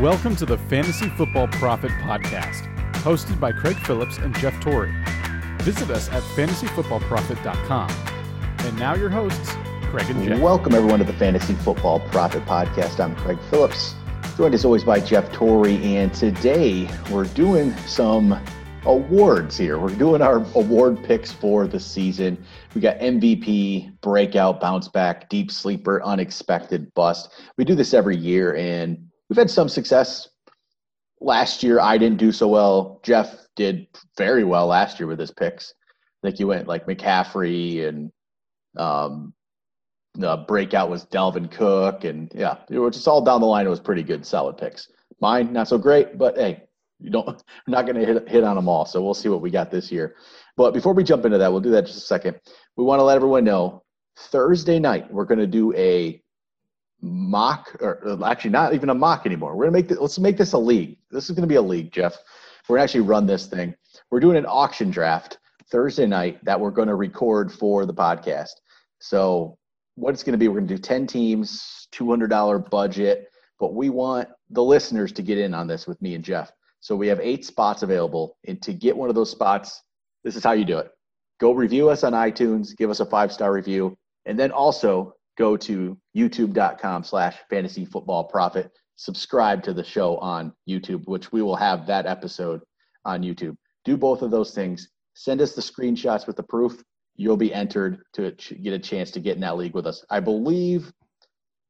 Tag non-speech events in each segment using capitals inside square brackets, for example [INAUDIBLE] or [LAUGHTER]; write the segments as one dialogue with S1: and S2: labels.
S1: Welcome to the Fantasy Football Profit Podcast, hosted by Craig Phillips and Jeff Torrey. Visit us at fantasyfootballprofit.com. And now your hosts, Craig and Jeff.
S2: Welcome everyone to the Fantasy Football Profit Podcast. I'm Craig Phillips, joined as always by Jeff Torrey, and today we're doing some awards here. We're doing our award picks for the season. We got MVP, breakout, bounce back, deep sleeper, unexpected bust. We do this every year, and we've had some success. Last year, I didn't do so well. Jeff did very well last year with his picks. I think he went like McCaffrey and um, the breakout was Dalvin Cook, and yeah, it was just all down the line. It was pretty good, solid picks. Mine not so great, but hey, you don't. [LAUGHS] I'm not going to hit hit on them all, so we'll see what we got this year. But before we jump into that, we'll do that just a second. We want to let everyone know Thursday night we're going to do a mock, or uh, actually not even a mock anymore. We're gonna make this, let's make this a league. This is gonna be a league, Jeff. We're gonna actually run this thing. We're doing an auction draft Thursday night that we're gonna record for the podcast. So what it's gonna be, we're gonna do 10 teams, $200 budget, but we want the listeners to get in on this with me and Jeff. So we have eight spots available, and to get one of those spots, this is how you do it. Go review us on iTunes, give us a five star review, and then also go to youtube.com slash fantasy football profit. Subscribe to the show on youtube which we will have that episode on youtube. Do both of those things. Send us the screenshots with the proof. You'll be entered to get a chance to get in that league with us. I believe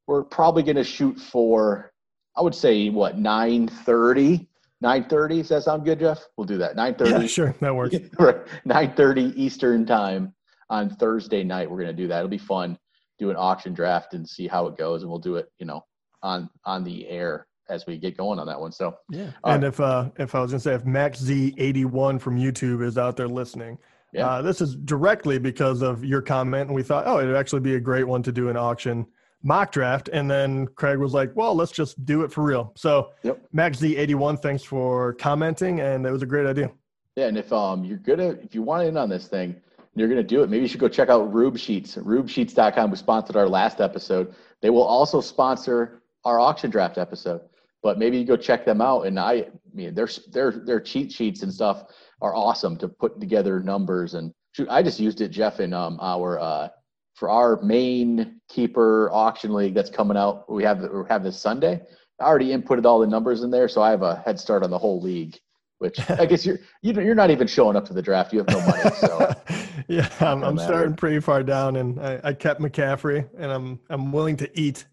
S2: we're probably going to shoot for i would say what 930 930 does that sound good jeff? We'll do that. 930
S3: yeah, sure. That works. [LAUGHS]
S2: 930 eastern time on thursday night we're going to do that. It'll be fun do an auction draft and see how it goes, and we'll do it, you know, on on the air as we get going on that one. So
S3: yeah, uh, and if uh if I was gonna say if Max Z eighty one from YouTube is out there listening, yeah. Uh, this is directly because of your comment, and we thought, oh, it'd actually be a great one to do an auction mock draft. And then Craig was like, well, let's just do it for real. So yep. Max Z eighty one, thanks for commenting, and it was a great idea.
S2: Yeah, and if um you're gonna if you want in on this thing, you're going to do it, maybe you should go check out Rube Sheets. RubeSheets.com, who sponsored our last episode. They will also sponsor our auction draft episode. But maybe you go check them out. And I, I mean, their their their cheat sheets and stuff are awesome to put together numbers. And shoot, I just used it, Jeff, in um, our uh, for our main keeper auction league that's coming out. We have we have this Sunday. I already inputted all the numbers in there, so I have a head start on the whole league which [LAUGHS] I guess you're you're not even showing up to the draft. You have no money. So [LAUGHS] [LAUGHS]
S3: yeah, I'm, I'm starting pretty far down, and I, I, kept McCaffrey, and I'm I'm willing to eat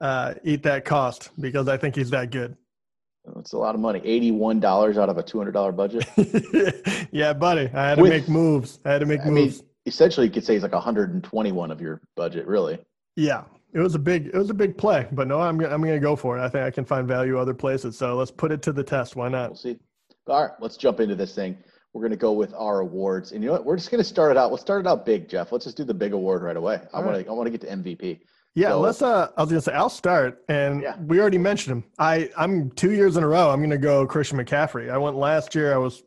S3: uh, eat that cost because I think he's that good.
S2: It's a lot of money. Eighty-one dollars out of a two hundred dollar budget. [LAUGHS]
S3: yeah, buddy. I had to With, make moves. I had to make I moves. Mean,
S2: essentially, you could say it's like 121 of your budget, really.
S3: Yeah, it was a big it was a big play, but no, I'm I'm going to go for it. I think I can find value other places. So let's put it to the test. Why not?
S2: We'll see. All right, let's jump into this thing. We're going to go with our awards, and you know what? We're just going to start it out. We'll start it out big, Jeff. Let's just do the big award right away. I want to. I want to get to MVP.
S3: Yeah, so, let's. Uh, I was gonna say I'll start, and yeah. we already mentioned him. I I'm two years in a row. I'm gonna go Christian McCaffrey. I went last year. I was,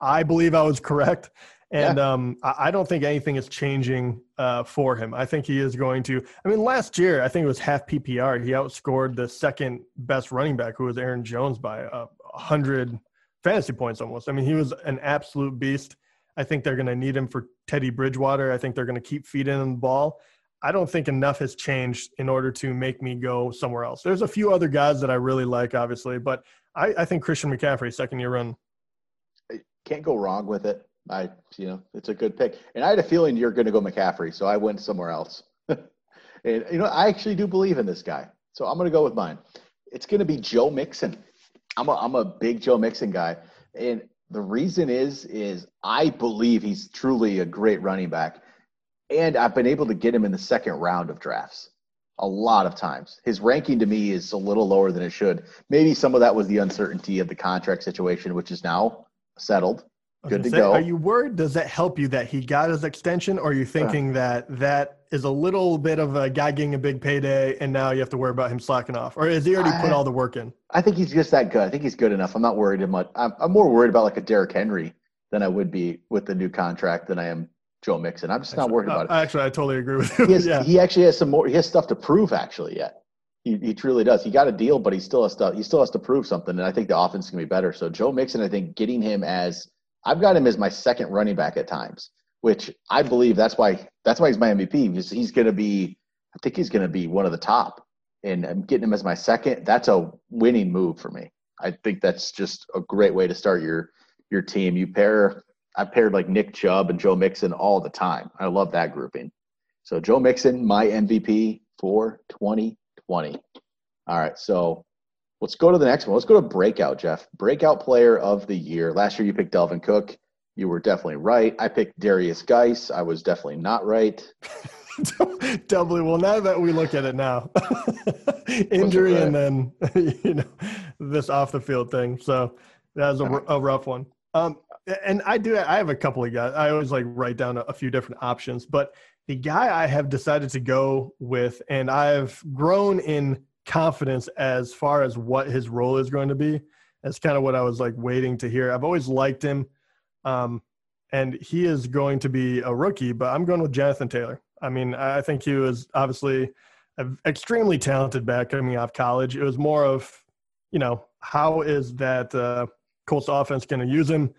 S3: I believe I was correct, and yeah. um, I, I, don't think anything is changing uh, for him. I think he is going to. I mean, last year I think it was half PPR. He outscored the second best running back, who was Aaron Jones, by a hundred fantasy points almost. I mean, he was an absolute beast. I think they're going to need him for Teddy Bridgewater. I think they're going to keep feeding him the ball. I don't think enough has changed in order to make me go somewhere else. There's a few other guys that I really like, obviously, but I, I think Christian McCaffrey, second year run.
S2: Can't go wrong with it. I, you know, it's a good pick. And I had a feeling you're going to go McCaffrey, so I went somewhere else. [LAUGHS] and, you know, I actually do believe in this guy. So I'm going to go with mine. It's going to be Joe Mixon. I'm a, I'm a big Joe Mixon guy. And the reason is, is I believe he's truly a great running back. And I've been able to get him in the second round of drafts a lot of times. His ranking to me is a little lower than it should. Maybe some of that was the uncertainty of the contract situation, which is now settled. Good to
S3: say,
S2: go.
S3: Are you worried? Does that help you that he got his extension, or are you thinking uh, that that is a little bit of a guy getting a big payday, and now you have to worry about him slacking off, or has he already I, put all the work in?
S2: I think he's just that good. I think he's good enough. I'm not worried much. I'm, I'm more worried about like a Derrick Henry than I would be with the new contract than I am Joe Mixon. I'm just
S3: actually,
S2: not worried about it.
S3: Actually, I totally agree with you.
S2: He, [LAUGHS] has,
S3: yeah.
S2: he actually has some more. He has stuff to prove actually yet. He, he truly does. He got a deal, but he still has to he still has to prove something. And I think the offense can be better. So Joe Mixon, I think getting him as I've got him as my second running back at times, which I believe that's why that's why he's my MVP. Because he's going to be, I think he's going to be one of the top. And I'm getting him as my second. That's a winning move for me. I think that's just a great way to start your your team. You pair I paired like Nick Chubb and Joe Mixon all the time. I love that grouping. So Joe Mixon, my MVP for 2020. All right, so let's go to the next one. Let's go to breakout, Jeff. Breakout player of the year. Last year you picked Dalvin Cook. You were definitely right. I picked Derrius Guice. I was definitely not right. [LAUGHS]
S3: Doubly well. Now that we look at it now, [LAUGHS] injury and then [LAUGHS] you know this off the field thing. So that was a, a rough one. Um, and I do. I have a couple of guys. I always like write down a, a few different options, but the guy I have decided to go with, and I've grown in confidence as far as what his role is going to be. That's kind of what I was like waiting to hear. I've always liked him, um, and he is going to be a rookie. But I'm going with Jonathan Taylor. I mean, I think he was obviously an extremely talented back coming off college. It was more of, you know, how is that uh, Colts offense going to use him?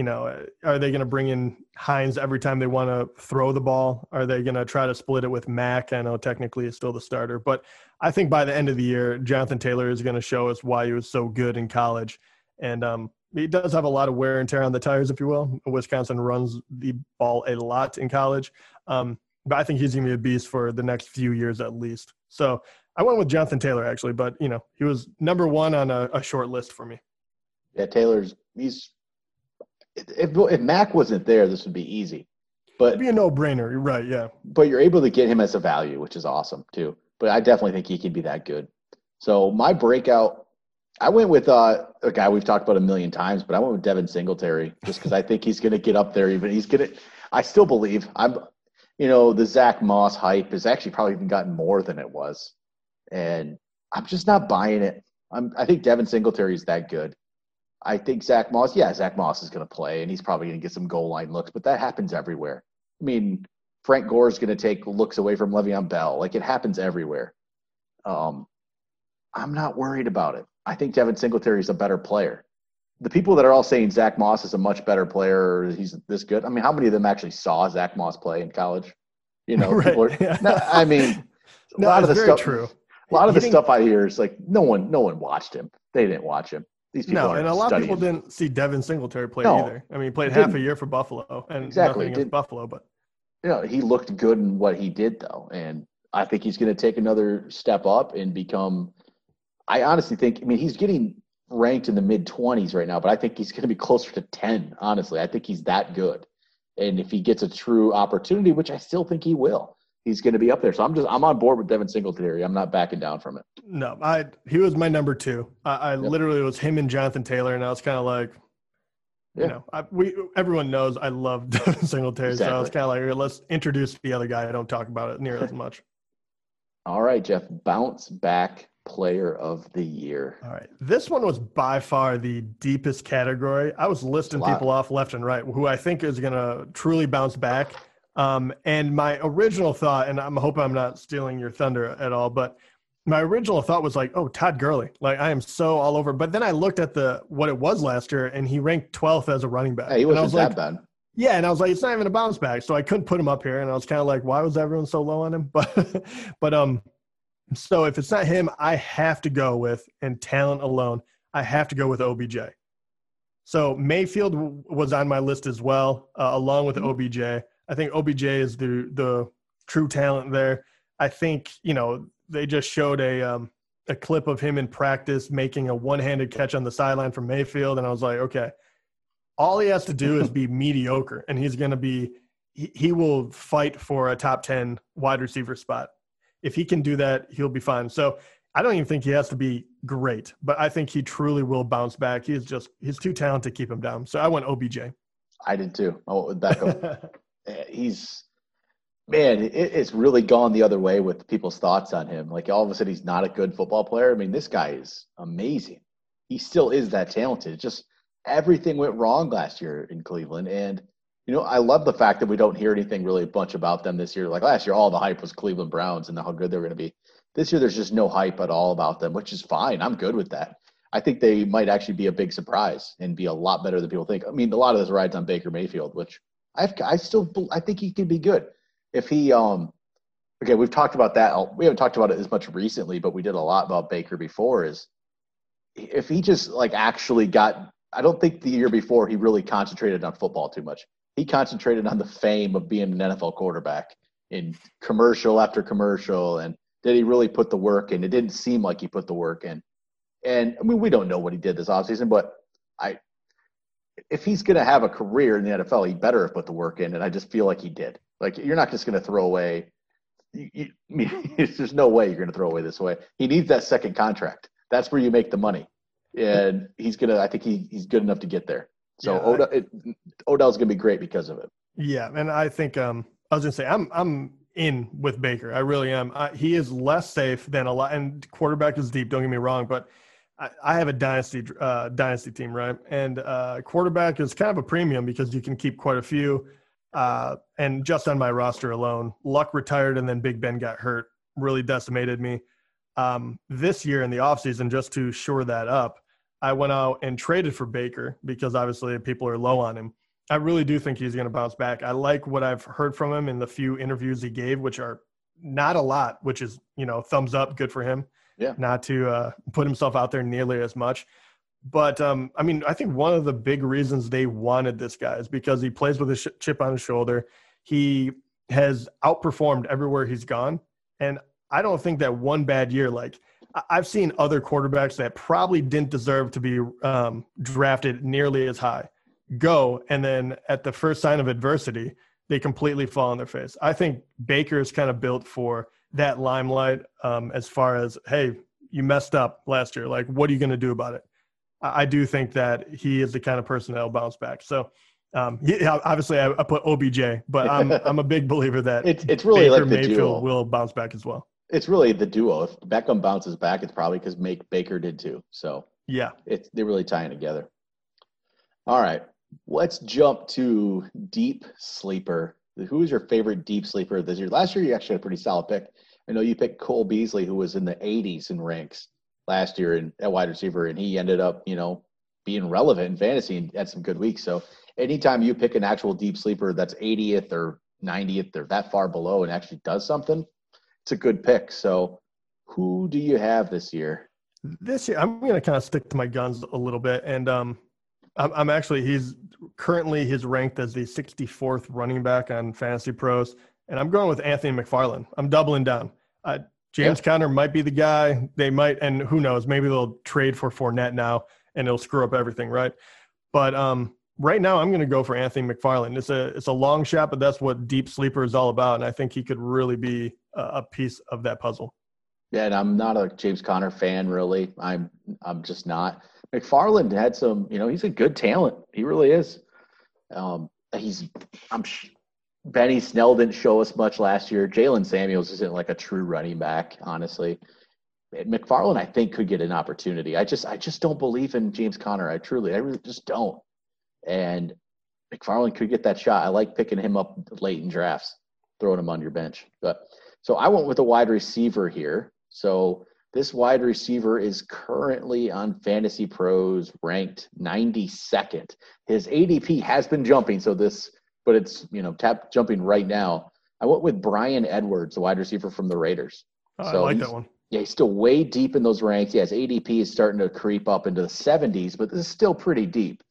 S3: You know, are they going to bring in Hines every time they want to throw the ball? Are they going to try to split it with Mack? I know technically he's still the starter, but I think by the end of the year, Jonathan Taylor is going to show us why he was so good in college. And um, he does have a lot of wear and tear on the tires, if you will. Wisconsin runs the ball a lot in college. Um, but I think he's going to be a beast for the next few years at least. So I went with Jonathan Taylor actually, but you know, he was number one on a, a short list for me.
S2: Yeah, Taylor's he's if if Mack wasn't there, this would be easy. But
S3: It'd be a no brainer. You're right. Yeah.
S2: But you're able to get him as a value, which is awesome too. But I definitely think he can be that good. So my breakout, I went with uh, a guy we've talked about a million times, but I went with Devin Singletary just because I think he's going to get up there. Even he's going to. I still believe I'm. You know, the Zach Moss hype has actually probably even gotten more than it was, and I'm just not buying it. I'm. I think Devin Singletary is that good. I think Zach Moss, yeah, Zach Moss is going to play and he's probably going to get some goal line looks, but that happens everywhere. I mean, Frank Gore is going to take looks away from Le'Veon Bell. Like it happens everywhere. Um, I'm not worried about it. I think Devin Singletary is a better player. The people that are all saying Zach Moss is a much better player, or he's this good. I mean, how many of them actually saw Zach Moss play in college? You know, [LAUGHS] right. are, yeah. no, I mean,
S3: a [LAUGHS] no, lot of the stuff. True.
S2: A lot of the stuff I hear is like no one, no one watched him. They didn't watch him. These people
S3: no, and a lot of people didn't see Devin Singletary play no, either. I mean, he played half a year for Buffalo, and exactly nothing against Buffalo, but
S2: you know, he looked good in what he did though, and I think he's going to take another step up and become. I honestly think. I mean, he's getting ranked in the mid twenties right now, but I think he's going to be closer to ten. Honestly, I think he's that good, and if he gets a true opportunity, which I still think he will, he's going to be up there. So I'm just I'm on board with Devin Singletary. I'm not backing down from it.
S3: No, I he was my number two. I, I yep. literally was him and Jonathan Taylor, and I was kind of like, yeah. you know, I, we everyone knows I love [LAUGHS] Devin Singletary, exactly. so I was kind of like, let's introduce the other guy. I don't talk about it near as [LAUGHS] much.
S2: All right, Jeff, bounce back player of the year.
S3: All right. This one was by far the deepest category. I was listing people off left and right who I think is going to truly bounce back. Um, and my original thought, and I'm hoping I'm not stealing your thunder at all, but my original thought was like, oh, Todd Gurley. Like I am so all over. But then I looked at the what it was last year, and he ranked 12th as a running back.
S2: Hey, he wasn't
S3: was
S2: that
S3: like,
S2: bad.
S3: Yeah, and I was like, it's not even a bounce back, so I couldn't put him up here. And I was kind of like, why was everyone so low on him? [LAUGHS] But, but um, so if it's not him, I have to go with and talent alone, I have to go with OBJ. So Mayfield was on my list as well, uh, along with mm-hmm. OBJ. I think OBJ is the the true talent there. I think you know they just showed a um, a clip of him in practice making a one handed catch on the sideline from Mayfield, and I was like, okay, all he has to do is be [LAUGHS] mediocre, and he's going to be he, he will fight for a top ten wide receiver spot. If he can do that, he'll be fine. So I don't even think he has to be great, but I think he truly will bounce back. He's just he's too talented to keep him down. So I went OBJ.
S2: I did too. I went with Beckham. Eh, he's man, it, it's really gone the other way with people's thoughts on him. Like all of a sudden, he's not a good football player. I mean, this guy is amazing. He still is that talented. just everything went wrong last year in Cleveland, and You know, I love the fact that we don't hear anything really a bunch about them this year. Like last year, all the hype was Cleveland Browns and how good they were going to be. This year, there's just no hype at all about them, which is fine. I'm good with that. I think they might actually be a big surprise and be a lot better than people think. I mean, a lot of this rides on Baker Mayfield, which I've, I still I think he can be good if he. um Okay, we've talked about that. We haven't talked about it as much recently, but we did a lot about Baker before. Is if he just like actually got I don't think the year before he really concentrated on football too much. He concentrated on the fame of being an NFL quarterback in commercial after commercial. And did he really put the work in? It didn't seem like he put the work in. And I mean, we don't know what he did this offseason, but I, if he's going to have a career in the NFL, he better have put the work in. And I just feel like he did. Like, you're not just going to throw away. You, you, I [LAUGHS] mean, there's no way you're going to throw away this way. He needs that second contract. That's where you make the money and he's gonna. I think he, he's good enough to get there. So yeah, Odell, it, Odell's gonna be great because of it.
S3: Yeah, and I think um, I was gonna say I'm I'm in with Baker. I really am. I, he is less safe than a lot, and quarterback is deep. Don't get me wrong, but I, have a dynasty uh, dynasty team, right? And uh, quarterback is kind of a premium because you can keep quite a few. Uh, and just on my roster alone, Luck retired, and then Big Ben got hurt. Really decimated me. Um, this year in the offseason, just to shore that up, I went out and traded for Baker because obviously people are low on him. I really do think he's going to bounce back. I like what I've heard from him in the few interviews he gave, which are not a lot, which is, you know, thumbs up, good for him.
S2: Yeah.
S3: Not to uh, put himself out there nearly as much. But um, I mean, I think one of the big reasons they wanted this guy is because he plays with a chip on his shoulder. He has outperformed everywhere he's gone. And I don't think that one bad year, like I've seen other quarterbacks that probably didn't deserve to be um, drafted nearly as high go, and then at the first sign of adversity, they completely fall on their face. I think Baker is kind of built for that limelight um, as far as, hey, you messed up last year. Like, what are you going to do about it? I, I do think that he is the kind of person that'll bounce back. So, um, yeah, obviously, I, I, put OBJ, but I'm [LAUGHS] I'm a big believer that
S2: it's it's really
S3: Baker
S2: like
S3: Mayfield
S2: duo.
S3: will bounce back as well
S2: it's really the duo. If Beckham bounces back, it's probably because Make Baker did too. So
S3: yeah,
S2: it's they're really tying together. All right, let's jump to deep sleeper. Who is your favorite deep sleeper this year? Last year, you actually had a pretty solid pick. I know you picked Cole Beasley, who was in the 80s in ranks last year in, at wide receiver, and he ended up, you know, being relevant in fantasy and had some good weeks. So anytime you pick an actual deep sleeper that's 80th or 90th or that far below and actually does something, it's a good pick. So, who do you have this year?
S3: This year, I'm going to kind of stick to my guns a little bit, and um, I'm, I'm actually he's currently he's ranked as the 64th running back on Fantasy Pros, and I'm going with Anthony McFarland. I'm doubling down. Uh, James yeah. Conner might be the guy. They might, and who knows? Maybe they'll trade for Fournette now, and it'll screw up everything, right? But um, right now, I'm going to go for Anthony McFarland. It's a it's a long shot, but that's what deep sleeper is all about, and I think he could really be a, a piece of that puzzle.
S2: Yeah, and I'm not a James Conner fan really. I'm I'm just not. McFarland had some, you know, he's a good talent. He really is. Um, he's I'm Benny Snell didn't show us much last year. Jaylen Samuels isn't like a true running back, honestly. McFarland, I think, could get an opportunity. I just I just don't believe in James Conner. I truly, I really just don't. And McFarland could get that shot. I like picking him up late in drafts, throwing him on your bench. But so I went with a wide receiver here. So this wide receiver is currently on Fantasy Pros ranked 92nd. His ADP has been jumping, so this, but it's you know tap jumping right now. I went with Bryan Edwards, the wide receiver from the Raiders.
S3: Oh, so I like that one.
S2: Yeah, he's still way deep in those ranks. Yes, ADP is starting to creep up into the 70s, but this is still pretty deep.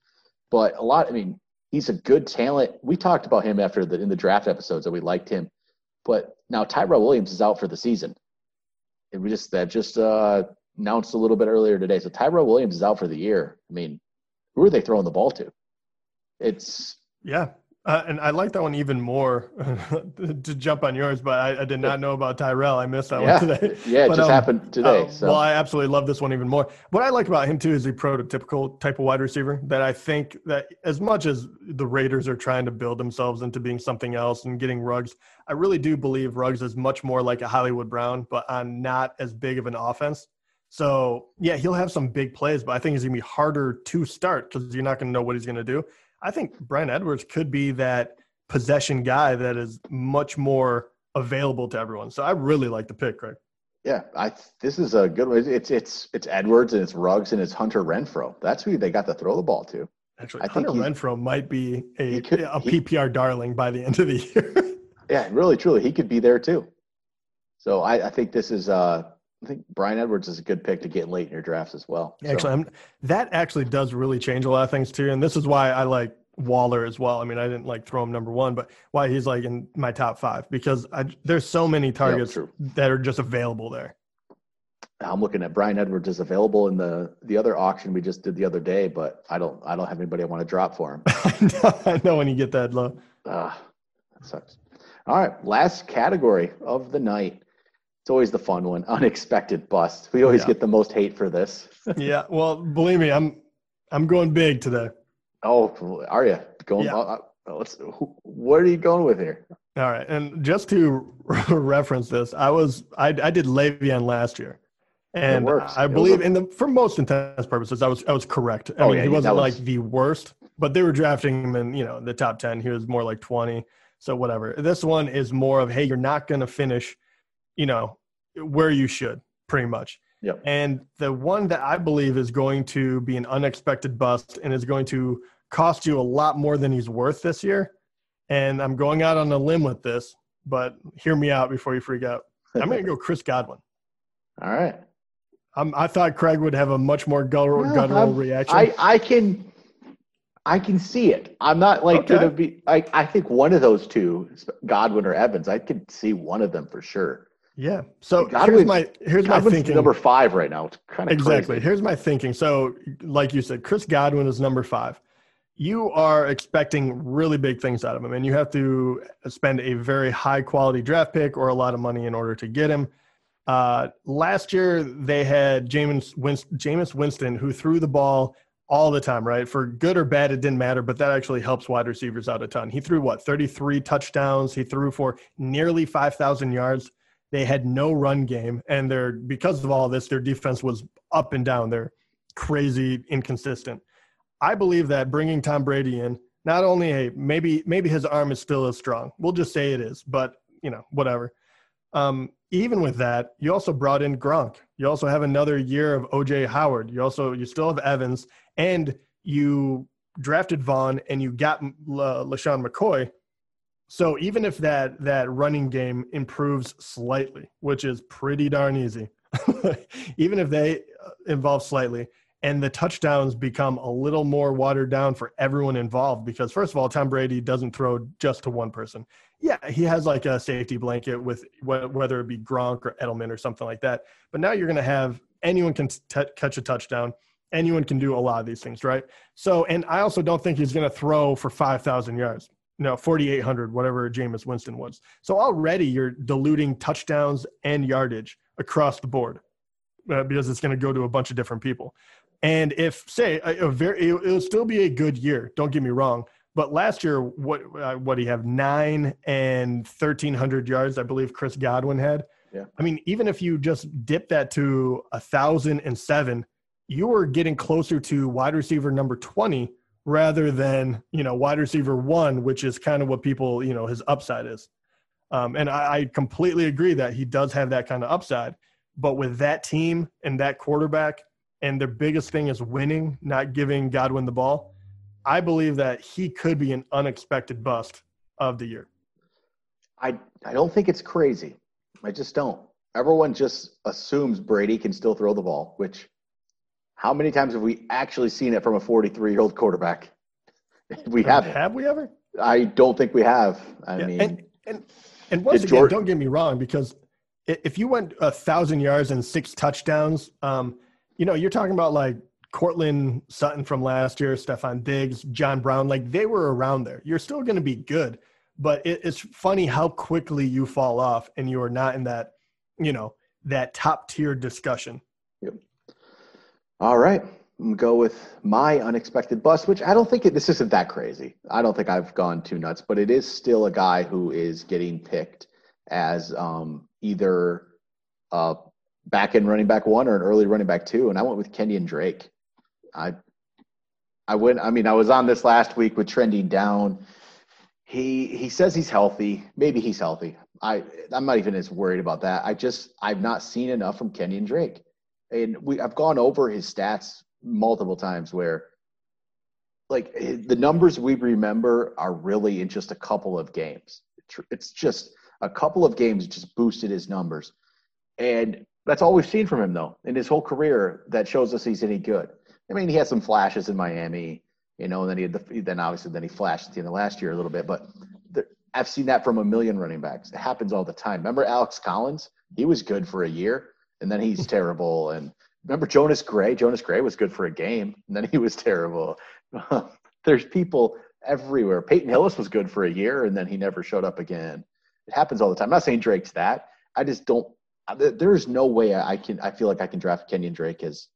S2: But a lot, I mean, he's a good talent. We talked about him after the in the draft episodes that we liked him. But now Tyrell Williams is out for the season. And we just that just uh, announced a little bit earlier today. So Tyrell Williams is out for the year. I mean, who are they throwing the ball to? It's
S3: yeah, uh, and I like that one even more [LAUGHS] to jump on yours, but I, I, did not know about Tyrell. I missed that
S2: yeah.
S3: one today. [LAUGHS]
S2: Yeah, it
S3: but,
S2: just um, happened today. Uh,
S3: so. Well, I absolutely love this one even more. What I like about him too is a prototypical type of wide receiver that I think that as much as the Raiders are trying to build themselves into being something else and getting Ruggs, I really do believe Ruggs is much more like a Hollywood Brown, but on not as big of an offense. So yeah, he'll have some big plays, but I think it's gonna be harder to start because you're not gonna know what he's gonna do. I think Bryan Edwards could be that possession guy that is much more available to everyone. So I really like the pick, Craig.
S2: Yeah, I this is a good one. It's it's it's Edwards and it's Ruggs and it's Hunter Renfrow. That's who they got to throw the ball to.
S3: Actually, I Hunter think Renfrow might be a could, a PPR he, darling by the end of the year. [LAUGHS]
S2: yeah, really, truly, he could be there too. So I, I think this is uh, I think Bryan Edwards is a good pick to get late in your drafts as well.
S3: Actually, so. that actually does really change a lot of things too, and this is why I like Waller as well. I mean, I didn't like throw him number one, but why he's like in my top five because I, there's so many targets yeah, that are just available there.
S2: I'm looking at Bryan Edwards is available in the the other auction we just did the other day, but I don't I don't have anybody I want to drop for him. [LAUGHS]
S3: I know when you get that low.
S2: Ah, that sucks. All right, last category of the night. It's always the fun one, unexpected bust. We always yeah. get the most hate for this. [LAUGHS]
S3: yeah, well, believe me, I'm I'm going big today.
S2: Oh, are you going? Yeah. Uh, let's. What are you going with here?
S3: All right, and just to [LAUGHS] reference this, I was I I did Le'Veon last year and I believe in the for most intents purposes, I was I was correct. I oh, mean, yeah, he wasn't was... like the worst, but they were drafting him in you know the top ten. He was more like twenty, so whatever. This one is more of hey, you're not going to finish, you know, where you should, pretty much.
S2: Yep.
S3: And the one that I believe is going to be an unexpected bust and is going to cost you a lot more than he's worth this year. And I'm going out on a limb with this, but hear me out before you freak out. I'm going to go Chris Godwin. [LAUGHS]
S2: All right.
S3: Um, I thought Craig would have a much more guttural, no, guttural reaction.
S2: I, I can, I can see it. I'm not like okay. gonna be. I, I think one of those two, Godwin or Evans, I could see one of them for sure.
S3: Yeah. So here's my here's Godwin's my thinking.
S2: Number five right now. It's kind of
S3: exactly.
S2: Crazy.
S3: Here's my thinking. So, like you said, Chris Godwin is number five. You are expecting really big things out of him, and you have to spend a very high quality draft pick or a lot of money in order to get him. Uh, last year they had Jameis Winston, Jameis Winston, who threw the ball all the time, right? For good or bad, it didn't matter, but that actually helps wide receivers out a ton. He threw what, 33 touchdowns. He threw for nearly 5,000 yards. They had no run game, and they're because of all this, their defense was up and down. They're crazy inconsistent. I believe that bringing Tom Brady in, not only a maybe maybe his arm is still as strong. We'll just say it is, but you know whatever. Um, even with that, you also brought in Gronk. You also have another year of OJ Howard. You also you still have Evans, and you drafted Vaughn and you got La- LeSean McCoy. So even if that that running game improves slightly, which is pretty darn easy, [LAUGHS] even if they uh, involve slightly, and the touchdowns become a little more watered down for everyone involved, because first of all, Tom Brady doesn't throw just to one person yeah, he has like a safety blanket with whether it be Gronk or Edelman or something like that. But now you're going to have anyone can t- catch a touchdown. Anyone can do a lot of these things, right? So, and I also don't think he's going to throw for 5,000 yards. No, 4,800, whatever Jameis Winston was. So already you're diluting touchdowns and yardage across the board uh, because it's going to go to a bunch of different people. And if, say, a, a very, it, it'll still be a good year, don't get me wrong, but last year, what uh, what do you have? Nine and thirteen hundred yards, I believe Chris Godwin had.
S2: Yeah.
S3: I mean, even if you just dip that to a thousand and seven, you were getting closer to wide receiver number twenty rather than you know wide receiver one, which is kind of what people you know his upside is. Um, and I, I completely agree that he does have that kind of upside. But with that team and that quarterback, and their biggest thing is winning, not giving Godwin the ball I believe that he could be an unexpected bust of the year.
S2: I I don't think it's crazy. I just don't. Everyone just assumes Brady can still throw the ball, which how many times have we actually seen it from a 43 year old quarterback? [LAUGHS] we haven't.
S3: Have we ever?
S2: I don't think we have. I yeah. mean,
S3: and and, and once again, George, don't get me wrong, because if you went a thousand yards and six touchdowns, um, you know, you're talking about like Courtland Sutton from last year, Stefon Diggs, John Brown, like they were around there. You're still going to be good, but it, it's funny how quickly you fall off and you are not in that, you know, that top tier discussion.
S2: Yep. All right. I'm go with my unexpected bust, which I don't think it, this isn't that crazy. I don't think I've gone too nuts, but it is still a guy who is getting picked as um, either a back end running back one or an early running back two. And I went with Kenyan Drake. I I went. I mean, I was on this last week with trending down. He he says he's healthy. Maybe he's healthy. I I'm not even as worried about that. I just I've not seen enough from Kenyan Drake, and we I've gone over his stats multiple times where like the numbers we remember are really in just a couple of games. It's just a couple of games just boosted his numbers, and that's all we've seen from him though in his whole career. That shows us he's any good. I mean, he had some flashes in Miami, you know, and then he had the, then obviously then he flashed at the end of last year a little bit, but the, I've seen that from a million running backs. It happens all the time. Remember Alex Collins? He was good for a year, and then he's terrible. And remember Jonas Gray? Jonas Gray was good for a game, and then he was terrible. [LAUGHS] There's people everywhere. Peyton Hillis was good for a year, and then he never showed up again. It happens all the time. I'm not saying Drake's that. I just don't. There's no way I can. I feel like I can draft Kenyan Drake as,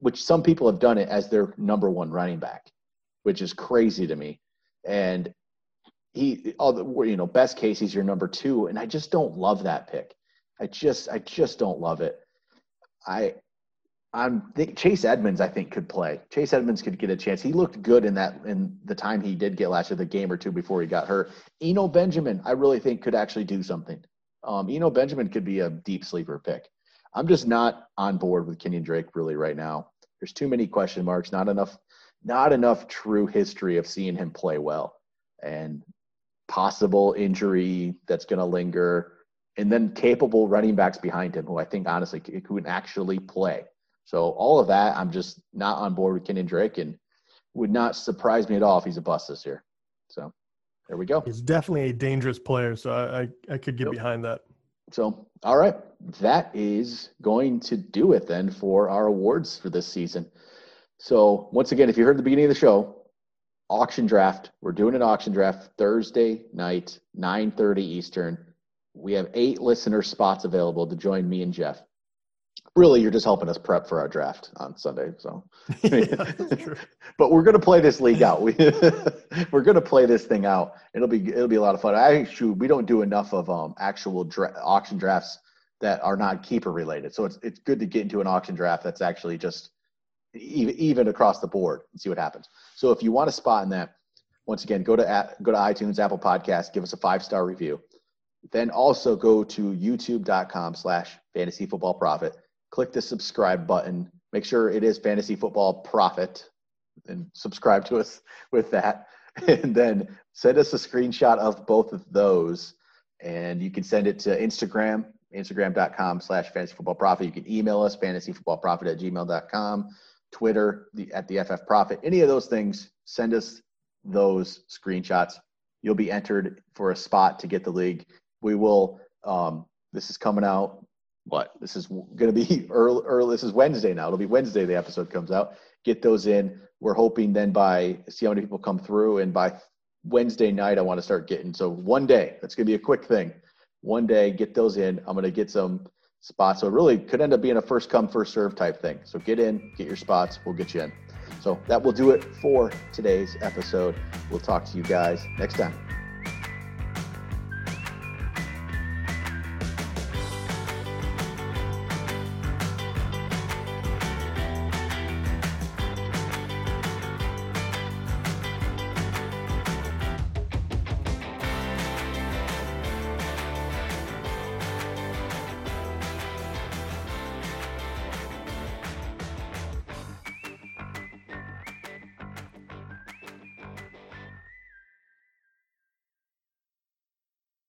S2: which some people have done it as their number one running back, which is crazy to me. And he, all the, you know, best case he's your number two, and I just don't love that pick. I just, I just don't love it. I, I'm think Chase Edmonds. I think could play. Chase Edmonds could get a chance. He looked good in that in the time he did get last year, the game or two before he got hurt. Eno Benjamin, I really think could actually do something. Um, Eno Benjamin could be a deep sleeper pick. I'm just not on board with Kenyan Drake really right now. There's too many question marks. Not enough. Not enough true history of seeing him play well, and possible injury that's going to linger, and then capable running backs behind him who I think honestly can actually play. So all of that, I'm just not on board with Kenyan Drake, and would not surprise me at all if he's a bust this year. So there we go.
S3: He's definitely a dangerous player, so I I, I could get yep. behind that.
S2: So all right, that is going to do it then for our awards for this season. So once again, if you heard the beginning of the show, auction draft. We're doing an auction draft Thursday night, 9:30 Eastern. We have eight listener spots available to join me and Jeff. Really, you're just helping us prep for our draft on Sunday. So, [LAUGHS] yeah, but we're going to play this league out. [LAUGHS] We, we're going to play this thing out. It'll be it'll be a lot of fun. I shoot, we don't do enough of um, actual dra- auction drafts that are not keeper related. So it's it's good to get into an auction draft that's actually just even, even across the board and see what happens. So if you want a spot in that, once again, go to go to iTunes, Apple Podcast, give us a five star review. Then also go to youtube.com slash fantasy football profit. Click the subscribe button. Make sure it is fantasy football profit and subscribe to us with that. [LAUGHS] And then send us a screenshot of both of those. And you can send it to Instagram, instagram.com slash fantasy football profit. You can email us fantasyfootballprofit at gmail.com. Twitter, the, at the FF Profit, any of those things, send us those screenshots. You'll be entered for a spot to get the league. We will. Um, this is coming out. What? This is going to be [LAUGHS] early, early. This is Wednesday now. It'll be Wednesday. The episode comes out. Get those in. We're hoping then by see how many people come through, and by Wednesday night, I want to start getting. So one day. That's going to be a quick thing. One day, get those in. I'm going to get some spots. So it really could end up being a first come, first serve type thing. So get in, get your spots, we'll get you in. So that will do it for today's episode. We'll talk to you guys next time.